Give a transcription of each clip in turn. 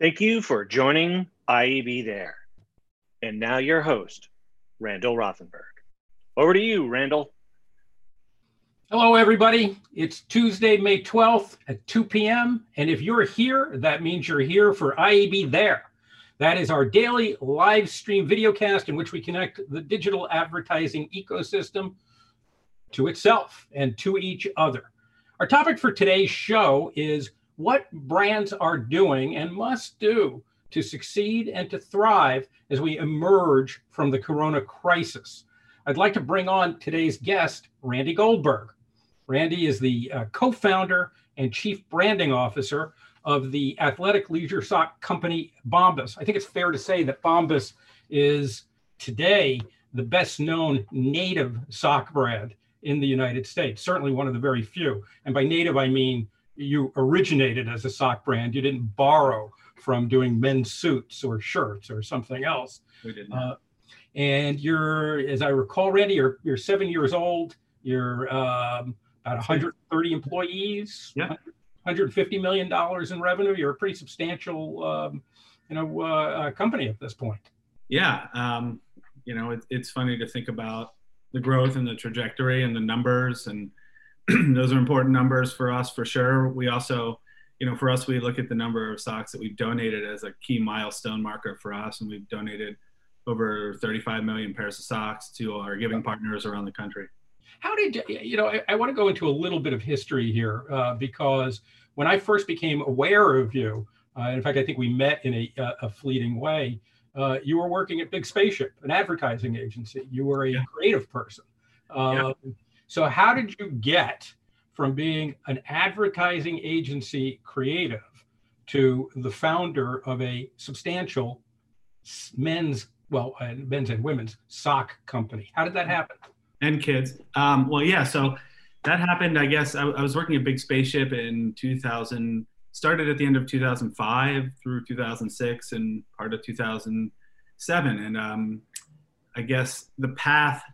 Thank you for joining IAB There. And now your host, Randall Rothenberg. Over to you, Randall. Hello, everybody. It's Tuesday, May 12th at 2 p.m. And if you're here, that means you're here for IAB There. That is our daily live stream videocast in which we connect the digital advertising ecosystem to itself and to each other. Our topic for today's show is what brands are doing and must do to succeed and to thrive as we emerge from the corona crisis. I'd like to bring on today's guest, Randy Goldberg. Randy is the uh, co founder and chief branding officer of the athletic leisure sock company Bombas. I think it's fair to say that Bombas is today the best known native sock brand in the United States, certainly one of the very few. And by native, I mean you originated as a sock brand. You didn't borrow from doing men's suits or shirts or something else. We did not. Uh, and you're, as I recall, Randy, you're you're seven years old. You're um, about 130 employees. Yeah. 150 million dollars in revenue. You're a pretty substantial, um, you know, uh, uh, company at this point. Yeah. Um, you know, it, it's funny to think about the growth and the trajectory and the numbers and those are important numbers for us for sure. We also, you know, for us, we look at the number of socks that we've donated as a key milestone marker for us, and we've donated over 35 million pairs of socks to our giving partners around the country. How did you know? I, I want to go into a little bit of history here uh, because when I first became aware of you, uh, in fact, I think we met in a, a fleeting way. Uh, you were working at Big Spaceship, an advertising agency. You were a yeah. creative person. Yeah. So, how did you get from being an advertising agency creative to the founder of a substantial men's, well, uh, men's and women's sock company? How did that happen? And kids. Um, well, yeah. So that happened. I guess I, I was working at Big Spaceship in 2000. Started at the end of 2005 through 2006 and part of 2007. And um, I guess the path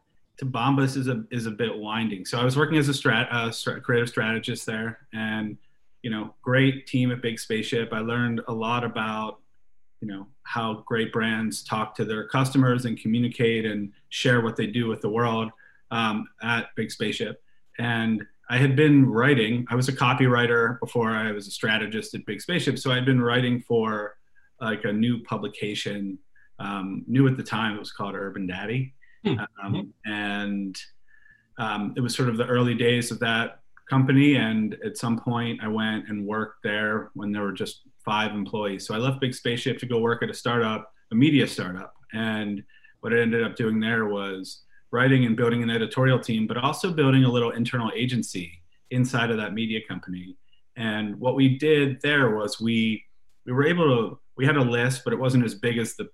Bombas is a is a bit winding. So I was working as a strat, uh, creative strategist there, and you know, great team at Big Spaceship. I learned a lot about you know how great brands talk to their customers and communicate and share what they do with the world um, at Big Spaceship. And I had been writing. I was a copywriter before I was a strategist at Big Spaceship, so I'd been writing for like a new publication. Um, new at the time, it was called Urban Daddy Hmm. Um, and um, it was sort of the early days of that company. And at some point, I went and worked there when there were just five employees. So I left Big Spaceship to go work at a startup, a media startup. And what I ended up doing there was writing and building an editorial team, but also building a little internal agency inside of that media company. And what we did there was we we were able to we had a list, but it wasn't as big as the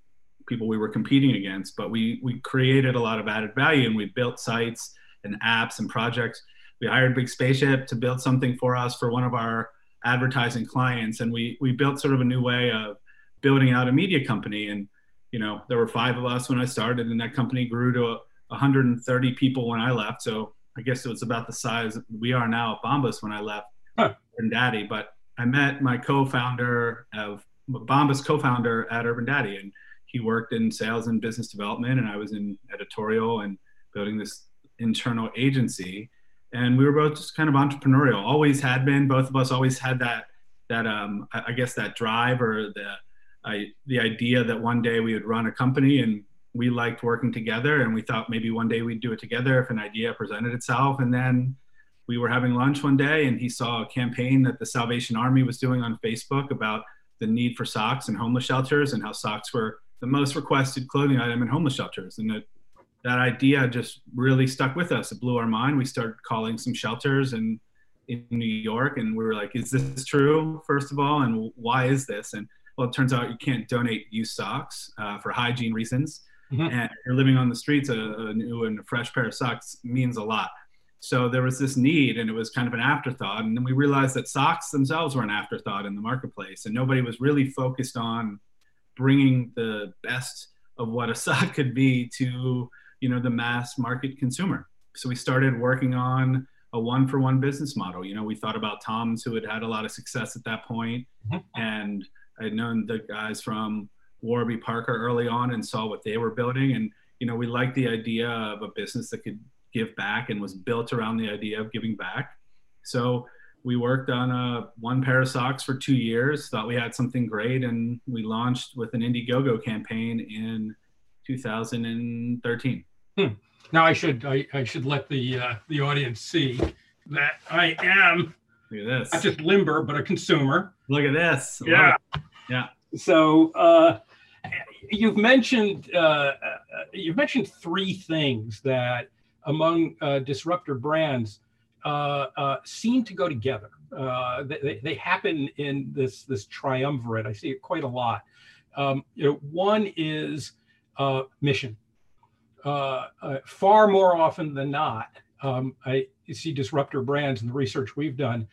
people we were competing against, but we we created a lot of added value and we built sites and apps and projects. We hired Big Spaceship to build something for us for one of our advertising clients, and we we built sort of a new way of building out a media company. And you know, there were five of us when I started, and that company grew to 130 people when I left. So I guess it was about the size we are now at Bombas when I left huh. Urban Daddy. But I met my co-founder of Bombas co-founder at Urban Daddy, and he worked in sales and business development, and I was in editorial and building this internal agency. And we were both just kind of entrepreneurial. Always had been. Both of us always had that that um, I guess that drive or the I, the idea that one day we would run a company and we liked working together and we thought maybe one day we'd do it together if an idea presented itself and then we were having lunch one day and he saw a campaign that the salvation army was doing on facebook about the need for socks and homeless shelters and how socks were the most requested clothing item in homeless shelters. And that, that idea just really stuck with us. It blew our mind. We started calling some shelters and in New York, and we were like, "Is this true? First of all, and why is this?" And well, it turns out you can't donate used socks uh, for hygiene reasons, mm-hmm. and you're living on the streets. A, a, new and a fresh pair of socks means a lot. So there was this need, and it was kind of an afterthought. And then we realized that socks themselves were an afterthought in the marketplace, and nobody was really focused on bringing the best of what a sock could be to you know the mass market consumer so we started working on a one for one business model you know we thought about toms who had had a lot of success at that point mm-hmm. and I had known the guys from Warby Parker early on and saw what they were building. And, you know, we liked the idea of a business that could give back and was built around the idea of giving back. So we worked on a one pair of socks for two years, thought we had something great, and we launched with an Indiegogo campaign in 2013. Hmm. Now I should I, I should let the uh, the audience see that I am Look at this. not just limber but a consumer. Look at this. Yeah. Yeah. So uh, you've mentioned uh, uh, you've mentioned three things that among uh, disruptor brands seem to go together. Uh, they, they happen in this this triumvirate. I see it quite a lot. Um, you know, one is uh, mission. Uh, uh, far more often than not, um, I see disruptor brands in the research we've done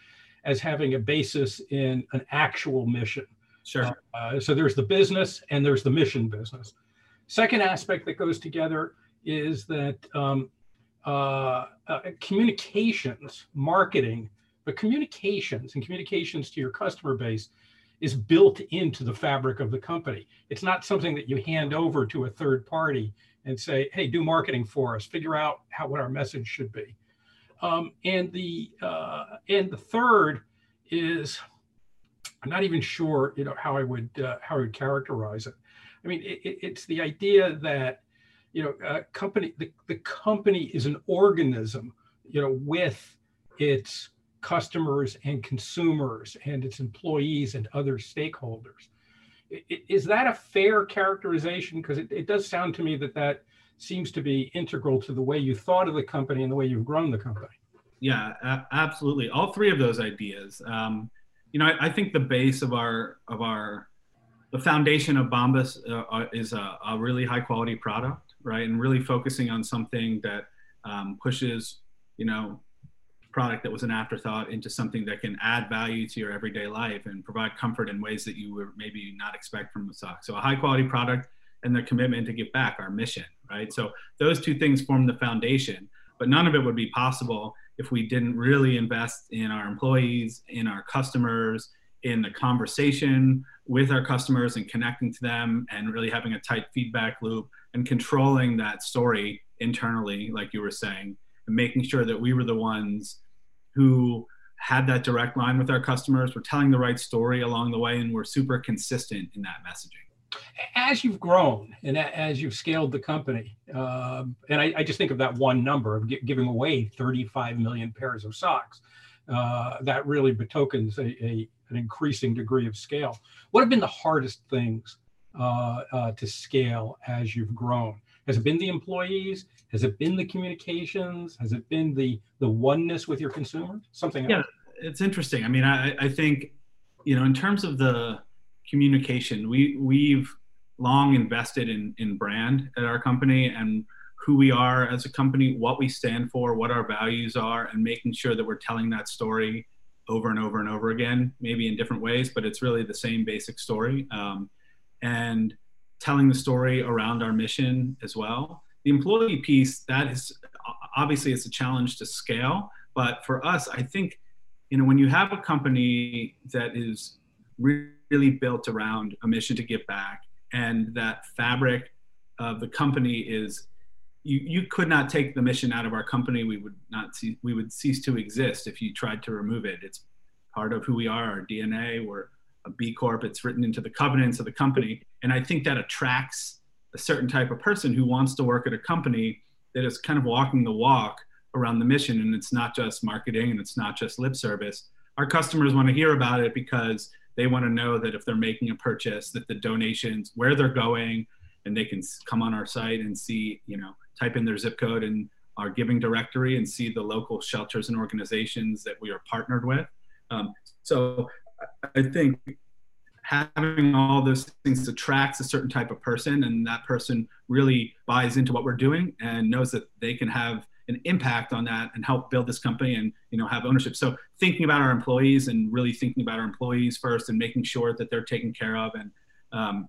as having a basis in an actual mission. Sure. Uh, so there's the business and there's the mission business. Second aspect that goes together is that um, uh, uh, communications, marketing, but communications and communications to your customer base is built into the fabric of the company. It's not something that you hand over to a third party and say, "Hey, do marketing for us. Figure out how what our message should be." Um, and the uh, and the third is I'm not even sure, you know, how I would uh, how I would characterize it. I mean, it, it's the idea that you know, a company the, the company is an organism, you know, with its customers and consumers and its employees and other stakeholders. Is that a fair characterization? Because it, it does sound to me that that seems to be integral to the way you thought of the company and the way you've grown the company. Yeah, absolutely. All three of those ideas. Um, you know, I, I, think the base of our of our the foundation of Bombas uh, uh, is a, a, really high quality product, right? And really focusing on something that um, pushes, you know, product that was an afterthought into something that can add value to your everyday life and provide comfort in ways that you would maybe not expect from a sock. So a high quality product and the commitment to give back, our mission, right? So those two things form the foundation, but none of it would be possible if we didn't really invest in our employees, in our customers, in the conversation with our customers and connecting to them and really having a tight feedback loop and controlling that story internally, like you were saying, and making sure that we were the ones who had that direct line with our customers, we're telling the right story along the way, and we're super consistent in that messaging. As you've grown and as you've scaled the company, um, and I, I, just think of that one number of giving away 35 million pairs of socks, uh, that really betokens a, a, an increasing degree of scale. What have been the hardest things uh, uh, to scale as you've grown? Has it been the employees? Has it been the communications? Has it been the the oneness with your consumer? Something yeah, else? it's interesting. I mean, I, I think you know, in terms of the communication. We we've long invested in in brand at our company and who we are as a company, what we stand for, what our values are, and making sure that we're telling that story over and over and over again, maybe in different ways, but it's really the same basic story. Um, and telling the story around our mission as well. The employee piece, that is obviously it's a challenge to scale, but for us, I think, you know, when you have a company that is really built around a mission to give back and that fabric of the company is you, you could not take the mission out of our company we would not see we would cease to exist if you tried to remove it it's part of who we are our dna we're a b corp it's written into the covenants of the company. And i think that attracts a certain type of person who wants to work at a company that is kind of walking the walk around the mission. And it's not just marketing and it's not just lip service. Our customers want to hear about it because they want to know that if they're making a purchase that the donations where they're going and they can come on our site and see you know type in their zip code and our giving directory and see the local shelters and organizations that we are partnered with um, so i think having all those things attracts a certain type of person and that person really buys into what we're doing and knows that they can have an impact on that and help build this company and you know have ownership. So thinking about our employees and really thinking about our employees first and making sure that they're taken care of and um,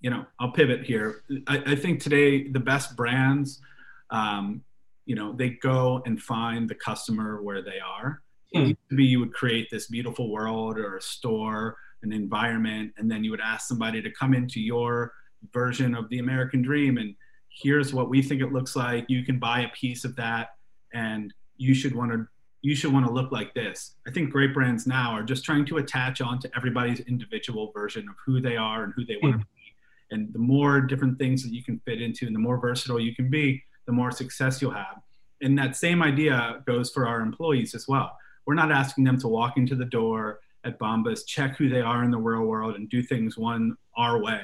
you know i'll pivot here. I, I think today the best brands um, you know they go and find the customer where they are mm. be you would create this beautiful world or a store an environment, and then you would ask somebody to come into your version of the American dream and here's what we think it looks like. You can buy a piece of that, and you should want to you should want to look like this. I think great brands now are just trying to attach on to everybody's individual version of who they are and who they want to be. And the more different things that you can fit into and the more versatile you can be, the more success you'll have. And that same idea goes for our employees as well. We're not asking them to walk into the door at Bombas, check who they are in the real world, and do things one our way.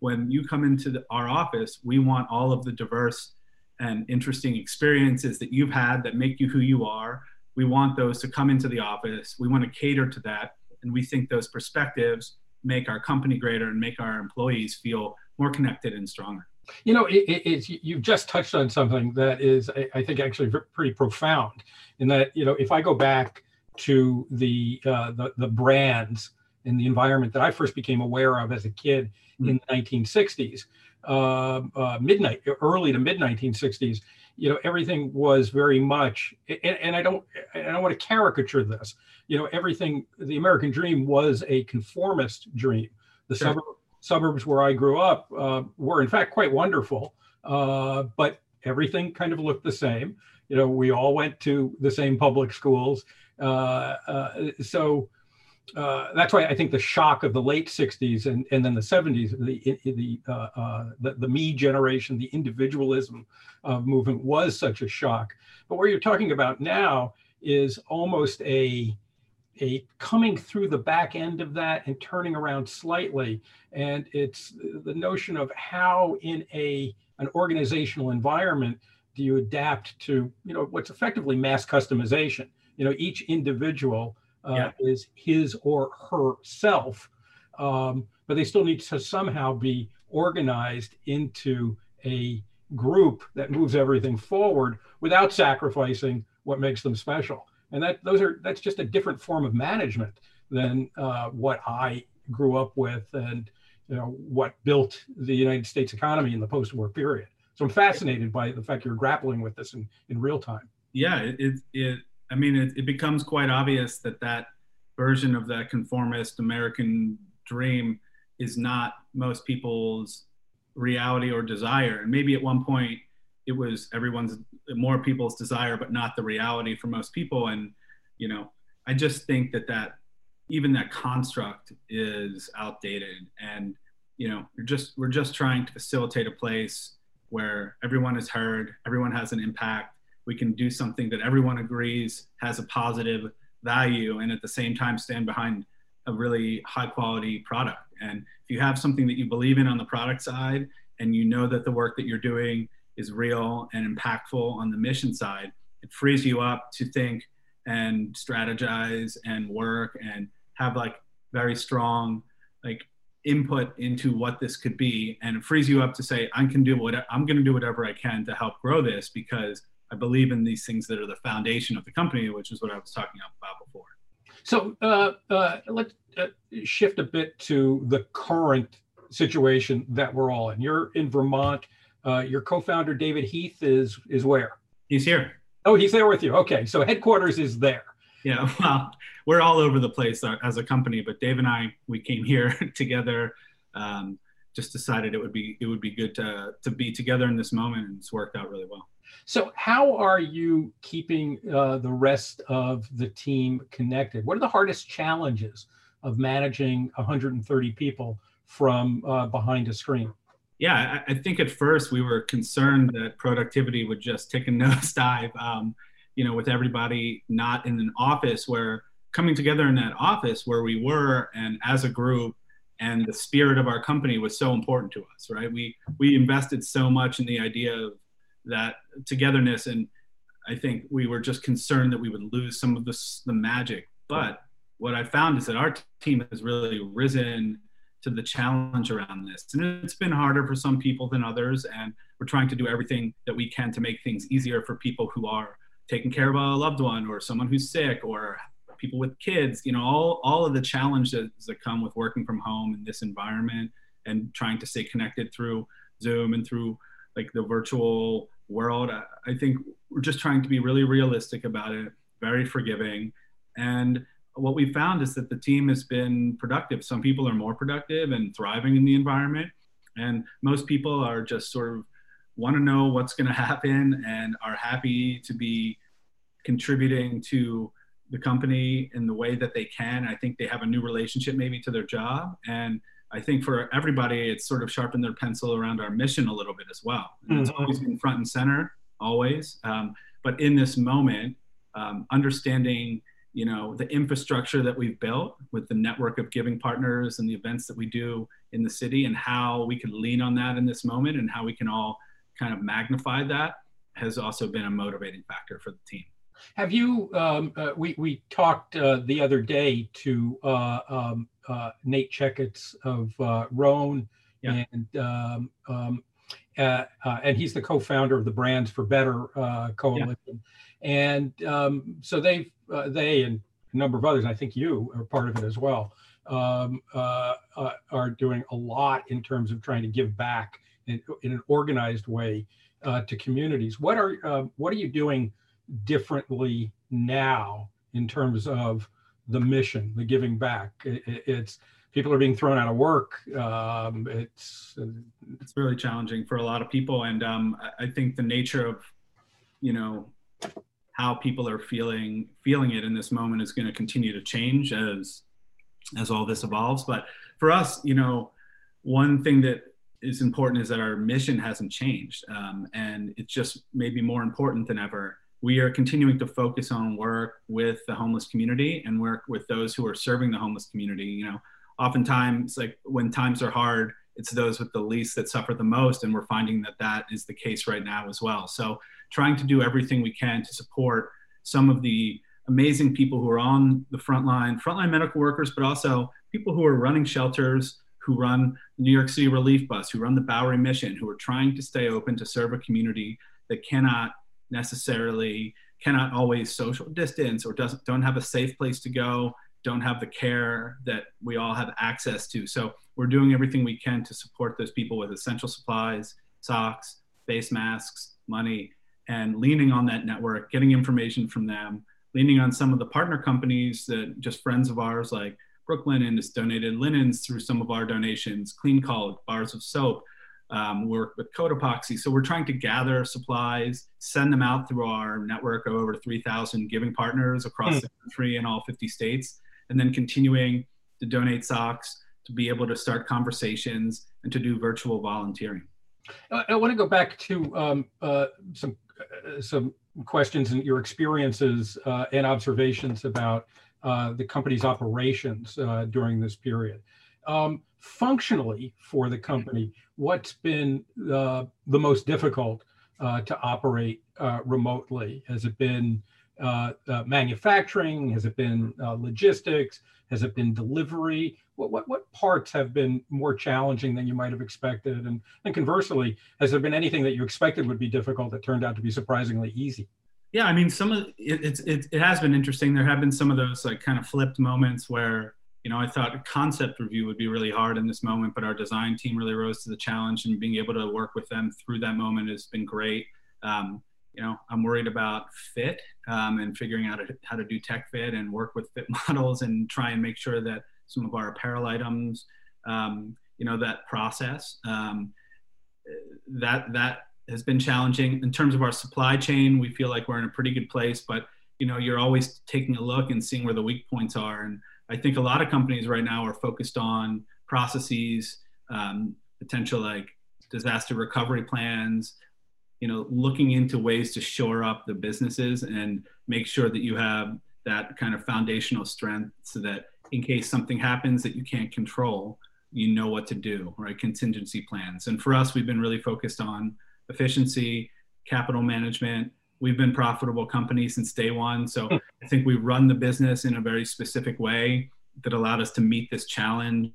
When you come into the, our office, we want all of the diverse and interesting experiences that you've had that make you who you are. We want those to come into the office. We want to cater to that. And we think those perspectives make our company greater and make our employees feel more connected and stronger. You know, it, it's you've just touched on something that is, I, think, actually pretty profound. In that, you know, if I go back to the uh, the, the brands in the environment that I first became aware of as a kid mm-hmm. in the 1960s, uh, uh, midnight, early to mid 1960s, you know, everything was very much, and, and I don't, I don't want to caricature this. You know, everything, the American dream was a conformist dream. The sure. suburb, suburbs where I grew up uh, were, in fact, quite wonderful, uh, but everything kind of looked the same. You know, we all went to the same public schools. Uh, uh so, uh, that's why I think the shock of the late '60s and, and then the '70s, the the, the, the me generation, the individualism movement was such a shock. But what you're talking about now is almost a a coming through the back end of that and turning around slightly. And it's the notion of how in a an organizational environment do you adapt to you know what's effectively mass customization. You know, each individual uh, yeah. is his or herself, um, but they still need to somehow be organized into a group that moves everything forward without sacrificing what makes them special. And that those are that's just a different form of management than uh, what I grew up with and you know what built the United States economy in the post-war period. So I'm fascinated by the fact you're grappling with this in, in real time. Yeah, it, it I mean, it, it becomes quite obvious that that version of that conformist American dream is not most people's reality or desire. And maybe at one point it was everyone's more people's desire, but not the reality for most people. And you know, I just think that that even that construct is outdated. And you know, we're just we're just trying to facilitate a place where everyone is heard, everyone has an impact, we can do something that everyone agrees has a positive value and at the same time stand behind a really high quality product. And if you have something that you believe in on the product side and you know that the work that you're doing is real and impactful on the mission side, it frees you up to think and strategize and work and have like very strong like input into what this could be and it frees you up to say i can do what i'm going to do whatever i can to help grow this because I believe in these things that are the foundation of the company, which is what I was talking about before. So uh, uh, let's uh, shift a bit to the current situation that we're all in. You're in Vermont. Uh, your co-founder David Heath is is where? He's here. Oh, he's there with you. Okay, so headquarters is there. Yeah, well, we're all over the place uh, as a company, but Dave and I we came here together. Um, just decided it would be it would be good to to be together in this moment, and it's worked out really well. So, how are you keeping uh, the rest of the team connected? What are the hardest challenges of managing 130 people from uh, behind a screen? Yeah, I, I, think at first we were concerned that productivity would just take a nosedive. Um, you know, with everybody not in an office where coming together in that office where we were and as a group and the spirit of our company was so important to us right we we invested so much in the idea of that togetherness and i think we were just concerned that we would lose some of the, the magic but what i found is that our team has really risen to the challenge around this and it's been harder for some people than others and we're trying to do everything that we can to make things easier for people who are taking care of a loved one or someone who's sick or people with kids you know all, all of the challenges that come with working from home in this environment and trying to stay connected through zoom and through like the virtual world. I think we're just trying to be really realistic about it, very forgiving. And what we found is that the team has been productive. Some people are more productive and thriving in the environment, and most people are just sort of want to know what's going to happen and are happy to be contributing to the company in the way that they can. I think they have a new relationship maybe to their job. And I think for everybody, it's sort of sharpened their pencil around our mission a little bit as well. Mm-hmm. It's always been front and center, always. Um, but in this moment, um, understanding you know the infrastructure that we've built with the network of giving partners and the events that we do in the city and how we can lean on that in this moment and how we can all kind of magnify that has also been a motivating factor for the team have you um, uh, we, we talked uh, the other day to uh, um, uh, nate checketts of uh, Rhone yeah. and um, um uh, and he's the co-founder of the brands for better coalition yeah. And um, so they they and a number of others i think you are part of it as well um, are doing a lot in terms of trying to give back in, in an organized way uh, to communities. What are uh, what are you doing differently now in terms of the mission, the giving back? It, it's people are being thrown out of work. Um, it's uh, it's really challenging for a lot of people, and um, I think the nature of you know how people are feeling feeling it in this moment is going to continue to change as as all this evolves. But for us, you know, one thing that is important is that our mission hasn't changed, um, and it's just maybe more important than ever. We are continuing to focus on work with the homeless community and work with those who are serving the homeless community. You know, oftentimes, like when times are hard, it's those with the least that suffer the most, and we're finding that that is the case right now as well. So, trying to do everything we can to support some of the amazing people who are on the front line, frontline medical workers, but also people who are running shelters, who run the New York City Relief Bus, who run the Bowery Mission, who are trying to stay open to serve a community that cannot necessarily cannot always social distance or doesn't don't have a safe place to go don't have the care that we all have access to. So we're doing everything we can to support those people with essential supplies socks face masks money and leaning on that network getting information from them leaning on some of the partner companies that just friends of ours like Brooklinen has donated linens through some of our donations, Clean Call, bars of soap, um, work with Cotopaxi. So we're trying to gather supplies, send them out through our network of over 3,000 giving partners across mm. the country in all 50 states, and then continuing to donate socks, to be able to start conversations, and to do virtual volunteering. I, I want to go back to um, uh, some some questions and your experiences uh, and observations about uh, the company's operations uh, during this period. Um, functionally, for the company, what's been uh, the most difficult uh, to operate uh, remotely? Has it been Uh, uh, manufacturing? Has it been uh, logistics? Has it been delivery? What, what, what parts have been more challenging than you might have expected? And, and conversely, has there been anything that you expected would be difficult that turned out to be surprisingly easy? yeah, I mean, some of it, it's it, it has been interesting. There have been some of those like kind of flipped moments where you know I thought concept review would be really hard in this moment, but our design team really rose to the challenge, and being able to work with them through that moment has been great. Um, you know, I'm worried about fit um, and figuring out how to do tech fit and work with fit models and try and make sure that some of our apparel items, um, you know, that process um, that that has been challenging in terms of our supply chain. We feel like we're in a pretty good place, but you know, you're always taking a look and seeing where the weak points are. And I think a lot of companies right now are focused on processes, um, potential like disaster recovery plans, you know, looking into ways to shore up the businesses and make sure that you have that kind of foundational strength so that in case something happens that you can't control, you know what to do, right? Contingency plans. And for us, we've been really focused on efficiency, capital management. We've been profitable company since day one. So hmm. I think we run the business in a very specific way that allowed us to meet this challenge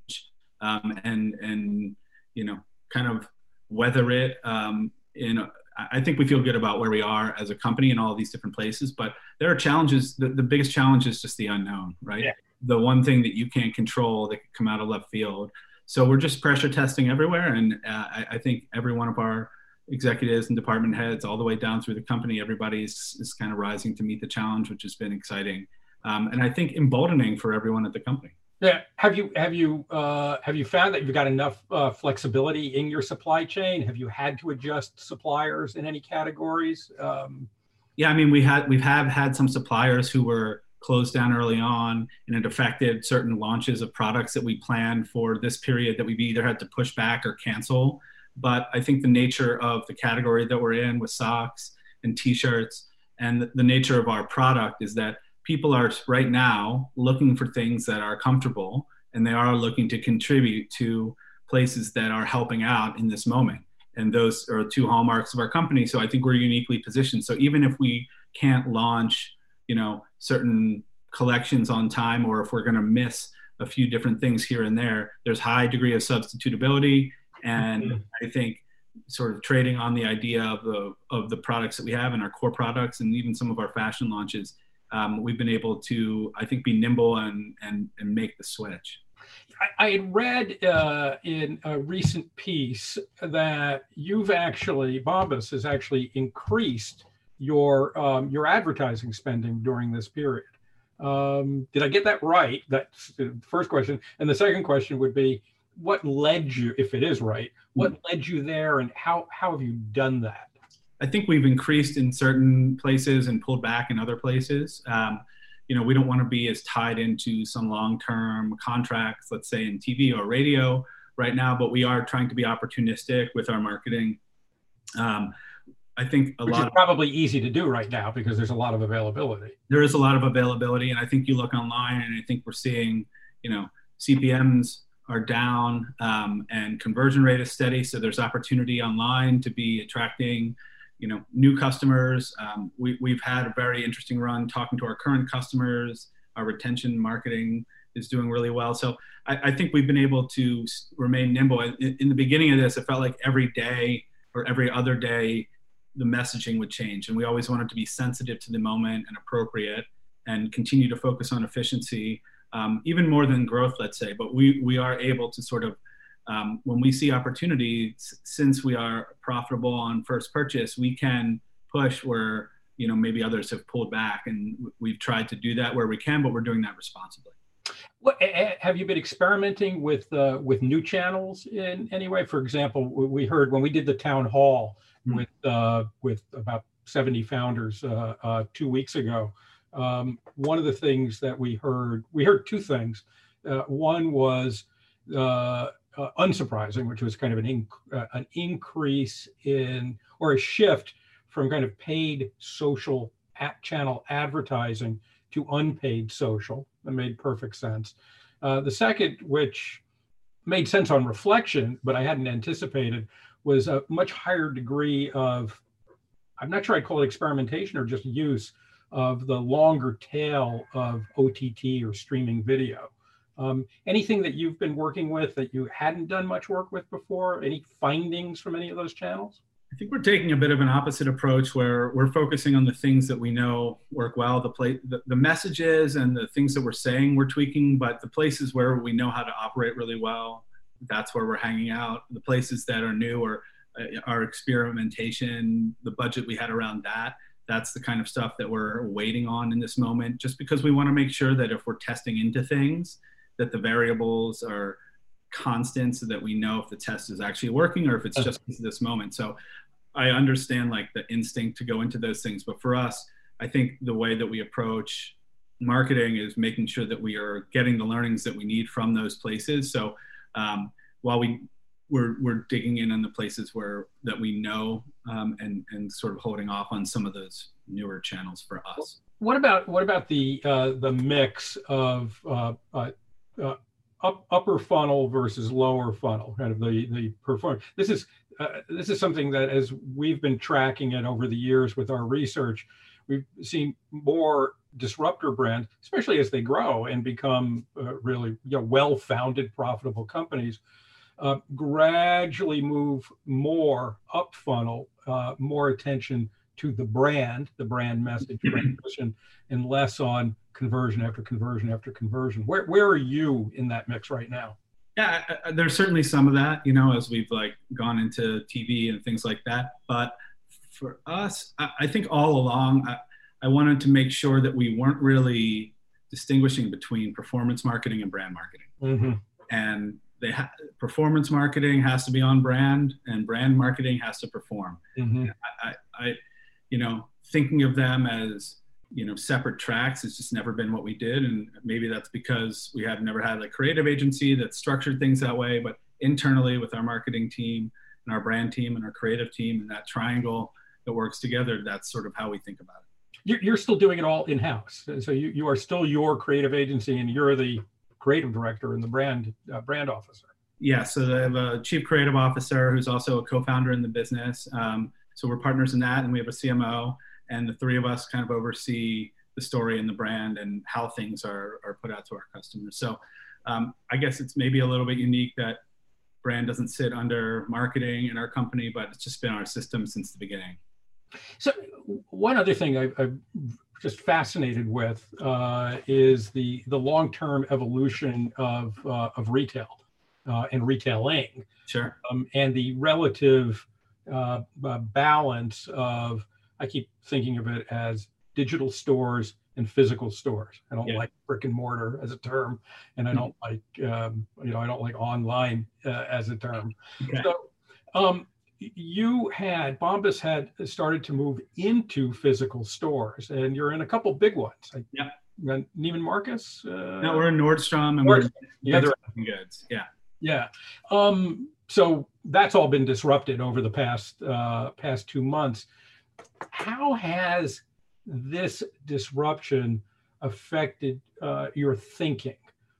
um, and and you know kind of weather it. Um, in a, I think we feel good about where we are as a company in all these different places. But there are challenges. The, the biggest challenge is just the unknown, right? Yeah. The one thing that you can't control that could come out of left field. So we're just pressure testing everywhere, and uh, I, I think every one of our executives and department heads all the way down through the company everybody's is kind of rising to meet the challenge which has been exciting um, and I think emboldening for everyone at the company. Yeah. Have you have you uh, have you found that you've got enough uh, flexibility in your supply chain? Have you had to adjust suppliers in any categories? Um, yeah, I mean, we had we have had some suppliers who were closed down early on, and it affected certain launches of products that we planned for this period that we've either had to push back or cancel. But I think the nature of the category that we're in with socks and t-shirts, and the nature of our product is that people are right now looking for things that are comfortable and they are looking to contribute to places that are helping out in this moment. And those are two hallmarks of our company. So i think we're uniquely positioned. So even if we can't launch you know certain collections on time or if we're going to miss a few different things here and there there's high degree of substitutability. And mm-hmm. i think sort of trading on the idea of the of the products that we have and our core products and even some of our fashion launches um, we've been able to, I think, be nimble and and and make the switch. I, I had read uh, in a recent piece that you've actually, Bombas has actually increased your um, your advertising spending during this period. Um, did I get that right? That's the first question. And the second question would be, what led you, if it is right, what led you there, and how how have you done that? I think we've increased in certain places and pulled back in other places. Um, you know, we don't want to be as tied into some long-term contracts, let's say in TV or radio right now, but we are trying to be opportunistic with our marketing. Um, I think a Which lot is probably easy to do right now because there's a lot of availability. There is a lot of availability, and I think you look online, and I think we're seeing, you know, CPMS are down, um, and conversion rate is steady. So there's opportunity online to be attracting you know new customers. Um, we, we've had a very interesting run talking to our current customers. Our retention marketing is doing really well. So I, I think we've been able to remain nimble. In, in, the beginning of this, it felt like every day or every other day, the messaging would change, and we always wanted to be sensitive to the moment and appropriate, and continue to focus on efficiency, um, even more than growth, let's say. But we we are able to sort of um, when we see opportunities, since we are profitable on first purchase, we can push where you know maybe others have pulled back, and we've tried to do that where we can, but we're doing that responsibly. What, have you been experimenting with uh, with new channels in any way? For example, we heard when we did the town hall mm-hmm. with uh, with about 70 founders uh, uh, two weeks ago. Um, one of the things that we heard, we heard two things. Uh, one was uh, unsurprising, which was kind of an, inc- uh, an increase in or a shift from kind of paid social app channel advertising to unpaid social. That made perfect sense. Uh, the second, which made sense on reflection, but I hadn't anticipated, was a much higher degree of, I'm not sure I'd call it experimentation or just use of the longer tail of OTT or streaming video. Um, anything that you've been working with that you hadn't done much work with before? Any findings from any of those channels? I think we're taking a bit of an opposite approach where we're focusing on the things that we know work well, the, play, the, the messages and the things that we're saying we're tweaking, but the places where we know how to operate really well, that's where we're hanging out. The places that are new or uh, our experimentation, the budget we had around that, that's the kind of stuff that we're waiting on in this moment, just because we want to make sure that if we're testing into things, that the variables are constant so that we know if the test is actually working or if it's just this moment. So I understand like the instinct to go into those things, but for us, I think the way that we approach marketing is making sure that we are getting the learnings that we need from those places. So um, while we we're, we're digging in on the places where that we know um, and and sort of holding off on some of those newer channels for us. What about what about the uh, the mix of uh, uh, uh, up, upper funnel versus lower funnel, kind of the the perform. This is uh, this is something that as we've been tracking it over the years with our research, we've seen more disruptor brands, especially as they grow and become uh, really you know, well-founded, profitable companies, uh, gradually move more up funnel, uh, more attention to the brand, the brand message, brand mission, and less on conversion after conversion after conversion. Where where are you in that mix right now? Yeah, there's certainly some of that, you know, as we've like gone into TV and things like that. But for us, I, I think all along, I, I wanted to make sure that we weren't really distinguishing between performance marketing and brand marketing. Mm-hmm. And they ha- performance marketing has to be on brand, and brand marketing has to perform. Mm-hmm. I, I, you know, thinking of them as you know separate tracks has just never been what we did, and maybe that's because we have never had a creative agency that structured things that way. But internally, with our marketing team and our brand team and our creative team, and that triangle that works together, that's sort of how we think about it. You're, you're still doing it all in house, so you, you are still your creative agency, and you're the creative director and the brand uh, brand officer. Yeah, so they have a chief creative officer who's also a co-founder in the business. Um, so we're partners in that, and we have a CMO, and the three of us kind of oversee the story and the brand and how things are are put out to our customers. So um, I guess it's maybe a little bit unique that brand doesn't sit under marketing in our company, but it's just been our system since the beginning. So one other thing I, I'm just fascinated with uh, is the the long term evolution of uh, of retail uh, and retailing, Sure. um, and the relative uh, uh, balance of I keep thinking of it as digital stores and physical stores. I don't Yeah. like brick and mortar as a term, and I don't like um, you know I don't like online uh, as a term. Okay. So, um, you had Bombas had started to move into physical stores, and you're in a couple big ones. Like, Yeah. Neiman Marcus. Uh, No, we're in Nordstrom and Nordstrom. we're yeah, they're- goods. Yeah. yeah. Um, so that's all been disrupted over the past uh, past two months. How has this disruption affected uh, your thinking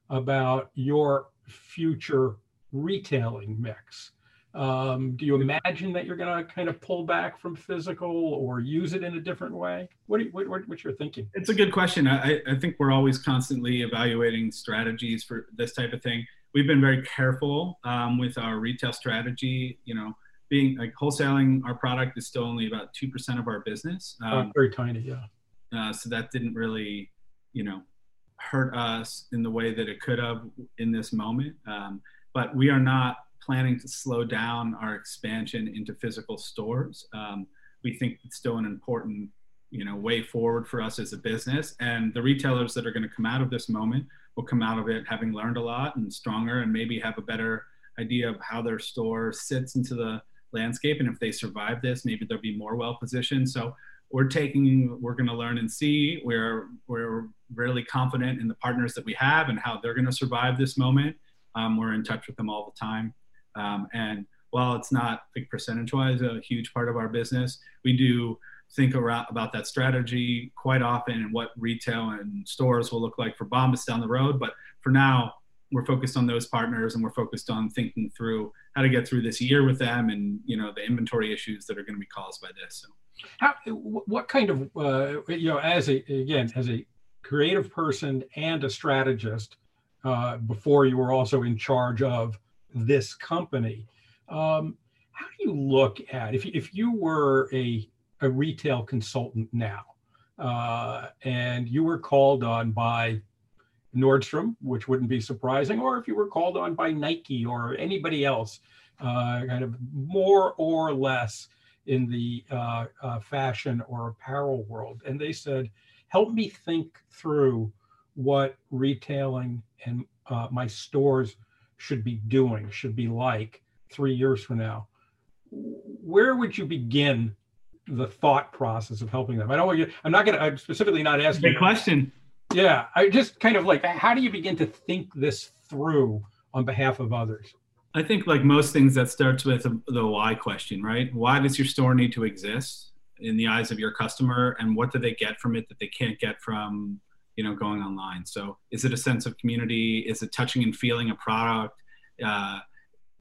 about your future retailing mix? Um, do you imagine that you're going to kind of pull back from physical or use it in a different way? What, you, what what's your thinking? It's a good question. I, I think we're always constantly evaluating strategies for this type of thing. We've been very careful um, with our retail strategy. You know, being like wholesaling our product is still only about two percent of our business, Uh, um, very tiny, yeah. uh, so that didn't really, you know, hurt us in the way that it could have in this moment. Um, but we are not planning to slow down our expansion into physical stores. Um, we think it's still an important, you know, way forward for us as a business. And the retailers that are going to come out of this moment will come out of it having learned a lot and stronger, and maybe have a better idea of how their store sits into the landscape. And if they survive this, maybe they'll be more well positioned. So we're taking, we're going to learn and see. We're we're really confident in the partners that we have and how they're going to survive this moment. Um, we're in touch with them all the time. Um, and while it's not big percentage wise a huge part of our business, we do think around, about that strategy quite often and what retail and stores will look like for Bombas down the road. But for now, we're focused on those partners and we're focused on thinking through how to get through this year with them and you know the inventory issues that are going to be caused by this. So. How, what kind of, uh, you know, as a, again, as a creative person and a strategist, uh, before you were also in charge of this company, um, how do you look at, if, if you were a, a retail consultant now, uh, and you were called on by Nordstrom, which wouldn't be surprising, or if you were called on by Nike or anybody else, uh, kind of more or less in the uh, uh, fashion or apparel world. And they said, help me think through what retailing and uh, my stores should be doing, should be like three years from now. Where would you begin the thought process of helping them? I don't want you, I'm not going to, I'm specifically not asking. Good question. Yeah, I just kind of like, how do you begin to think this through on behalf of others? I think, like most things, that starts with the why question, right? Why does your store need to exist in the eyes of your customer, and what do they get from it that they can't get from, you know, going online? So, is it a sense of community? Is it touching and feeling a product? Uh,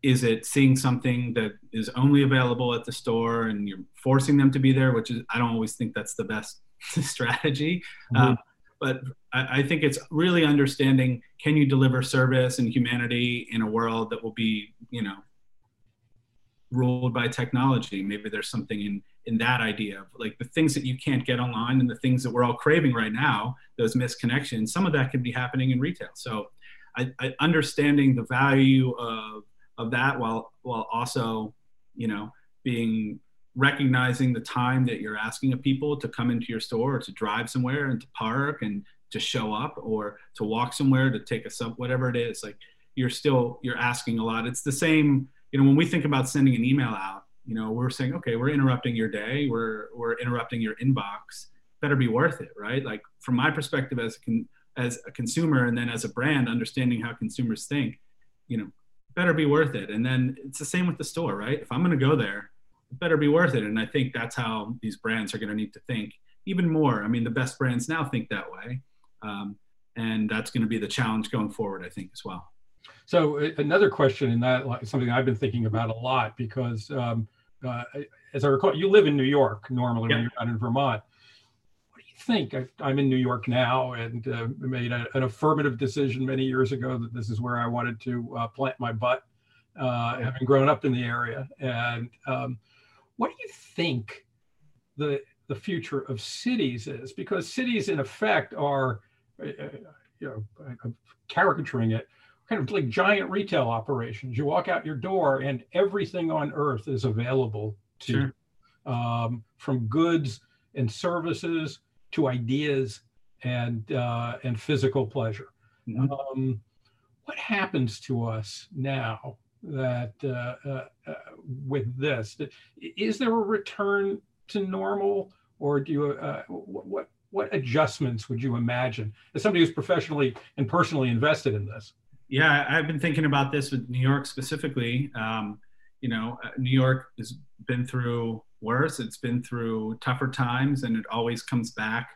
is it seeing something that is only available at the store and you're forcing them to be there? Which is, I don't always think that's the best strategy. Mhm. Uh, but I, I think it's really understanding can you deliver service and humanity in a world that will be you know ruled by technology? Maybe there's something in in that idea of like the things that you can't get online and the things that we're all craving right now those misconnections some of that could be happening in retail. So I, I understanding the value of of that while while also you know being recognizing the time that you're asking of people to come into your store or to drive somewhere and to park and to show up or to walk somewhere to take a sub whatever it is like you're still you're asking a lot. It's the same you know when we think about sending an email out you know we're saying okay we're interrupting your day. We're we're interrupting your inbox. Better be worth it right? Like from my perspective as a con- as a consumer and then as a brand understanding how consumers think you know better be worth it. And then it's the same with the store right? If i'm going to go there better be worth it. And i think that's how these brands are going to need to think even more. I mean the best brands now think that way. Um, and that's going to be the challenge going forward i think as well. So another question in that something i've been thinking about a lot because um, uh, as i recall you live in new york normally when you're not in vermont. What do you think? I, am in New York now and uh, made a, an affirmative decision many years ago that this is where I wanted to uh, plant my butt, uh, having grown up in the area. And um, what do you think the the future of cities is? Because cities, in effect, are uh, uh, you know caricaturing it kind of like giant retail operations. You walk out your door and everything on earth is available to sure. um, from goods and services to ideas and uh, and physical pleasure. Mm-hmm. Um, what happens to us now that uh, uh, uh with this? Is there a return to normal, or do you uh, what what adjustments would you imagine as somebody who's professionally and personally invested in this? Yeah, I've been thinking about this with New York specifically. Um, you know, uh, New York has been through worse. It's been through tougher times, and it always comes back.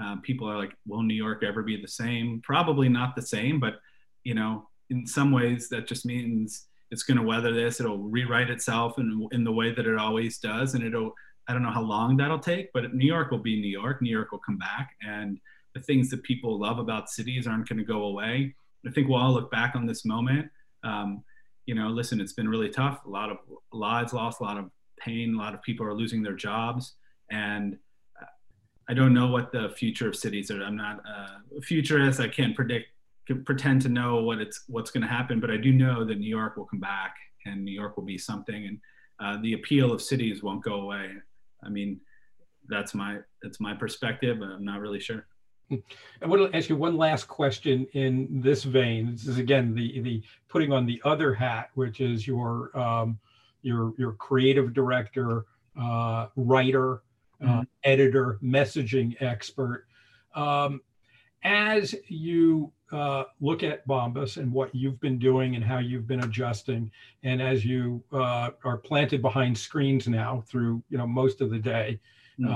Um, people are like, "Will New York ever be the same?" Probably not the same, but you know, in some ways, that just means it's going to weather this. It'll rewrite itself in in the way that it always does, and it'll. I don't know how long that'll take, but New York will be New York. New York will come back, and the things that people love about cities aren't going to go away. I think we'll all look back on this moment. Um, you know, listen, it's been really tough. A lot of lives lost, a lot of pain. A lot of people are losing their jobs, and I don't know what the future of cities are. I'm not a futurist. I can't predict, pretend to know what it's what's going to happen, but I do know that New York will come back, and New York will be something, and uh, the appeal of cities won't go away. I mean, that's my that's my perspective. I'm not really sure. I want to ask you one last question in this vein. This is again the the putting on the other hat, which is your um, your your creative director, uh, writer, uh, mm-hmm. editor, messaging expert. Um, as you uh, look at Bombas and what you've been doing and how you've been adjusting, and as you uh, are planted behind screens now through you know most of the day, mm-hmm.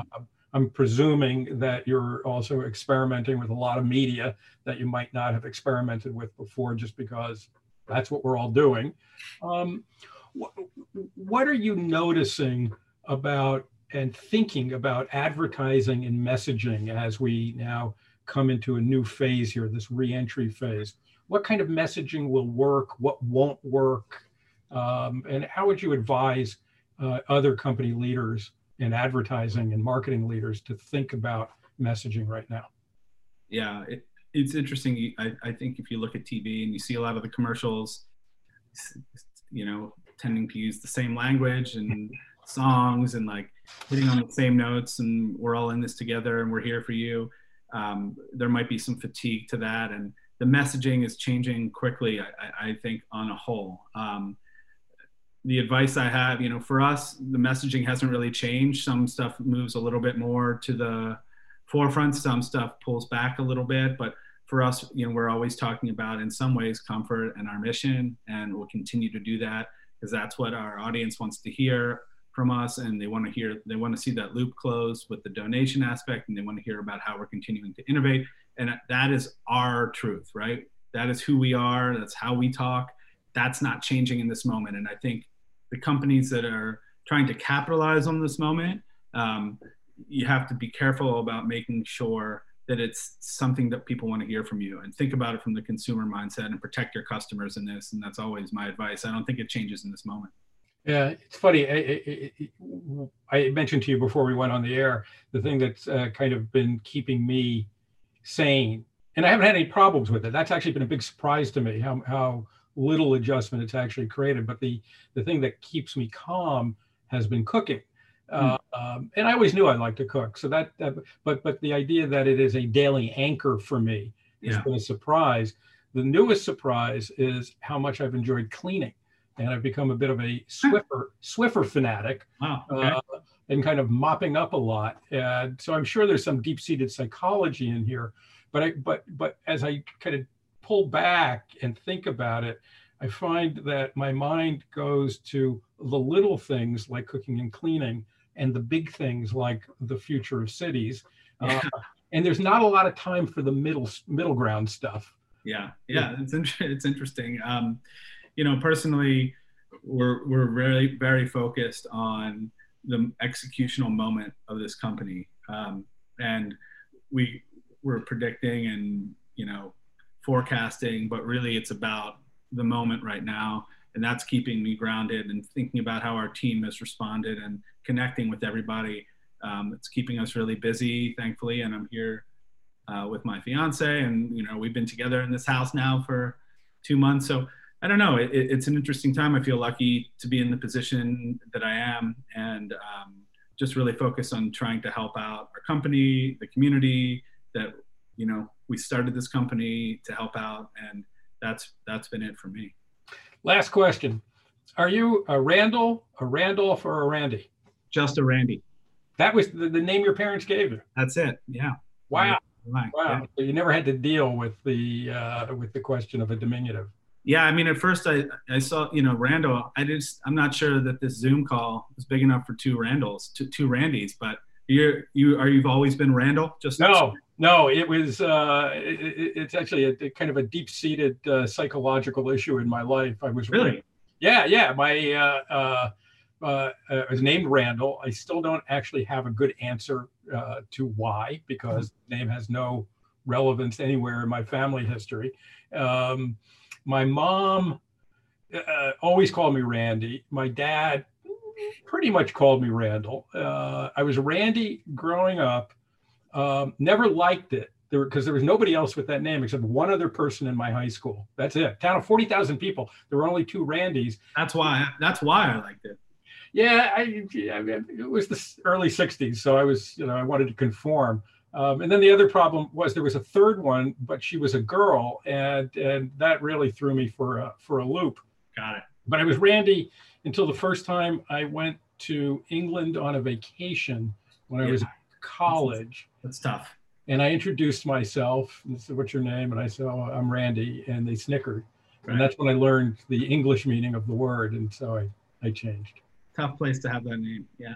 I'm presuming that you're also experimenting with a lot of media that you might not have experimented with before, just because that's what we're all doing. Um, what, what are you noticing about and thinking about advertising and messaging as we now come into a new phase here, this reentry phase? What kind of messaging will work? What won't work? Um, and how would you advise uh, other company leaders and advertising and marketing leaders to think about messaging right now? Yeah, it, it's interesting. I, I think if you look at TV and you see a lot of the commercials, you know, tending to use the same language and songs and like hitting on the same notes and we're all in this together and we're here for you. Um, there might be some fatigue to that and the messaging is changing quickly, I, I think, on a whole. Um, the advice I have, you know, for us, the messaging hasn't really changed. Some stuff moves a little bit more to the forefront, some stuff pulls back a little bit, but for us, you know, we're always talking about in some ways comfort and our mission, and we'll continue to do that because that's what our audience wants to hear from us and they want to hear they want to see that loop close with the donation aspect and they want to hear about how we're continuing to innovate and that is our truth right that is who we are that's how we talk that's not changing in this moment and i think the companies that are trying to capitalize on this moment, um, you have to be careful about making sure that it's something that people want to hear from you and think about it from the consumer mindset and protect your customers in this. And that's always my advice. I don't think it changes in this moment. Yeah, it's funny. I, I, I mentioned to you before we went on the air the thing that's uh, kind of been keeping me sane, and I haven't had any problems with it. That's actually been a big surprise to me how how little adjustment it's actually created. But the the thing that keeps me calm has been cooking. Uh, um, and I always knew I liked to cook. So that, that, but but the idea that it is a daily anchor for me has been a surprise. The newest surprise is how much I've enjoyed cleaning, and I've become a bit of a Swiffer Swiffer fanatic, Wow. Okay. uh, and kind of mopping up a lot. And so I'm sure there's some deep-seated psychology in here. But I but but as I kind of pull back and think about it, I find that my mind goes to the little things like cooking and cleaning, and the big things like the future of cities. Uh, and there's not a lot of time for the middle middle ground stuff. Yeah, yeah, it's it's interesting. Um, you know, personally, we're we're very very focused on the executional moment of this company, um, and we we're predicting and you know forecasting, but really it's about the moment right now, and that's keeping me grounded and thinking about how our team has responded and connecting with everybody. Um, it's keeping us really busy, thankfully, and I'm here uh, with my fiance, and you know we've been together in this house now for two months. So I don't know. It, it- it's an interesting time. I feel lucky to be in the position that I am, and um, just really focus on trying to help out our company, the community that you know we started this company to help out, and that's that's been it for me. Last question: Are you a Randall, a Randolph, or a Randy? Just a Randy. That was the, the name your parents gave you. That's it. Yeah. Wow, wow. Yeah. So you never had to deal with the uh, with the question of a diminutive. Yeah, I mean, at first I, I saw, you know, Randall. I just, I'm not sure that this Zoom call is big enough for two Randalls, two, two Randys. But you're, you are, you've always been Randall. Just No, no, it was. Uh, it, it- it's actually a, a kind of a deep-seated uh, psychological issue in my life. I was really. Yeah, yeah. My uh, uh, uh, I was named Randall. I still don't actually have a good answer uh, to why, because the name has no relevance anywhere in my family history. Um, my mom uh, always called me Randy. My dad pretty much called me Randall. Uh, I was Randy growing up. Um, never liked it there because there was nobody else with that name except one other person in my high school. That's it. Town of forty thousand people. There were only two Randys. That's why. That's why I liked it. Yeah, I, yeah, I mean, it was the early '60s, so I was, you know, I wanted to conform. Um, and then the other problem was there was a third one, but she was a girl, and and that really threw me for a for a loop. Got it. But I was Randy until the first time I went to England on a vacation when I was in college, That's tough. and I introduced myself. And said, "What's your name?" And I said, "Oh, I'm Randy," and they snickered. Right. And that's when I learned the English meaning of the word, and so I I changed. Tough place to have that name. Yeah.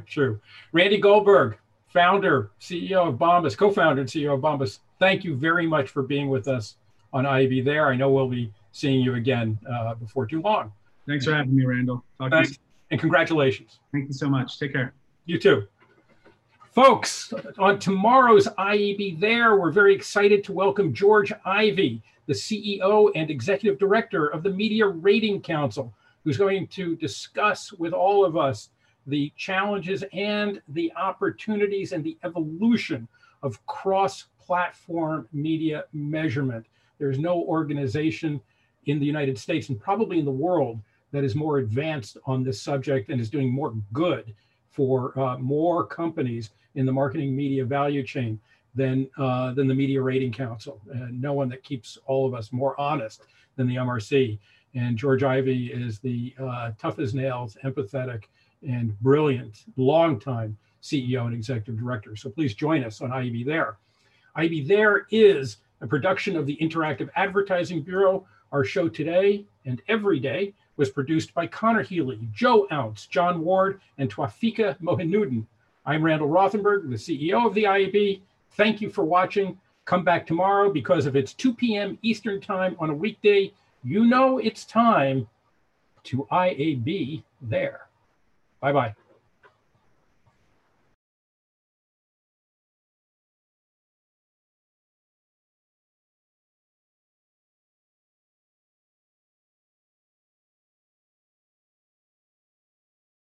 True. Randy Goldberg, founder, CEO of Bombas, co-founder and CEO of Bombas. Thank you very much for being with us on IAB there. I know we'll be seeing you again uh, before too long. Thanks for having me, Randall. Talk Thanks, and congratulations. Thank you so much. Take care. You too. Folks, on tomorrow's IAB There, we're very excited to welcome George Ivie, the CEO and Executive Director of the Media Rating Council, who's going to discuss with all of us the challenges and the opportunities and the evolution of cross platform media measurement. There's no organization in the United States and probably in the world that is more advanced on this subject and is doing more good for uh, more companies in the marketing media value chain than uh, than the Media Rating Council. And no one that keeps all of us more honest than the MRC. And George Ivie is the uh, tough as nails, empathetic, and brilliant, longtime CEO and executive director. So please join us on IAB There. IAB There is a production of the Interactive Advertising Bureau. Our show today and every day was produced by Connor Healy, Joe Ounce, John Ward, and Twafika Mohinuddin. I'm Randall Rothenberg, the CEO of the IAB. Thank you for watching. Come back tomorrow because if it's 2 p.m. Eastern Time on a weekday, you know it's time to IAB there. Bye bye.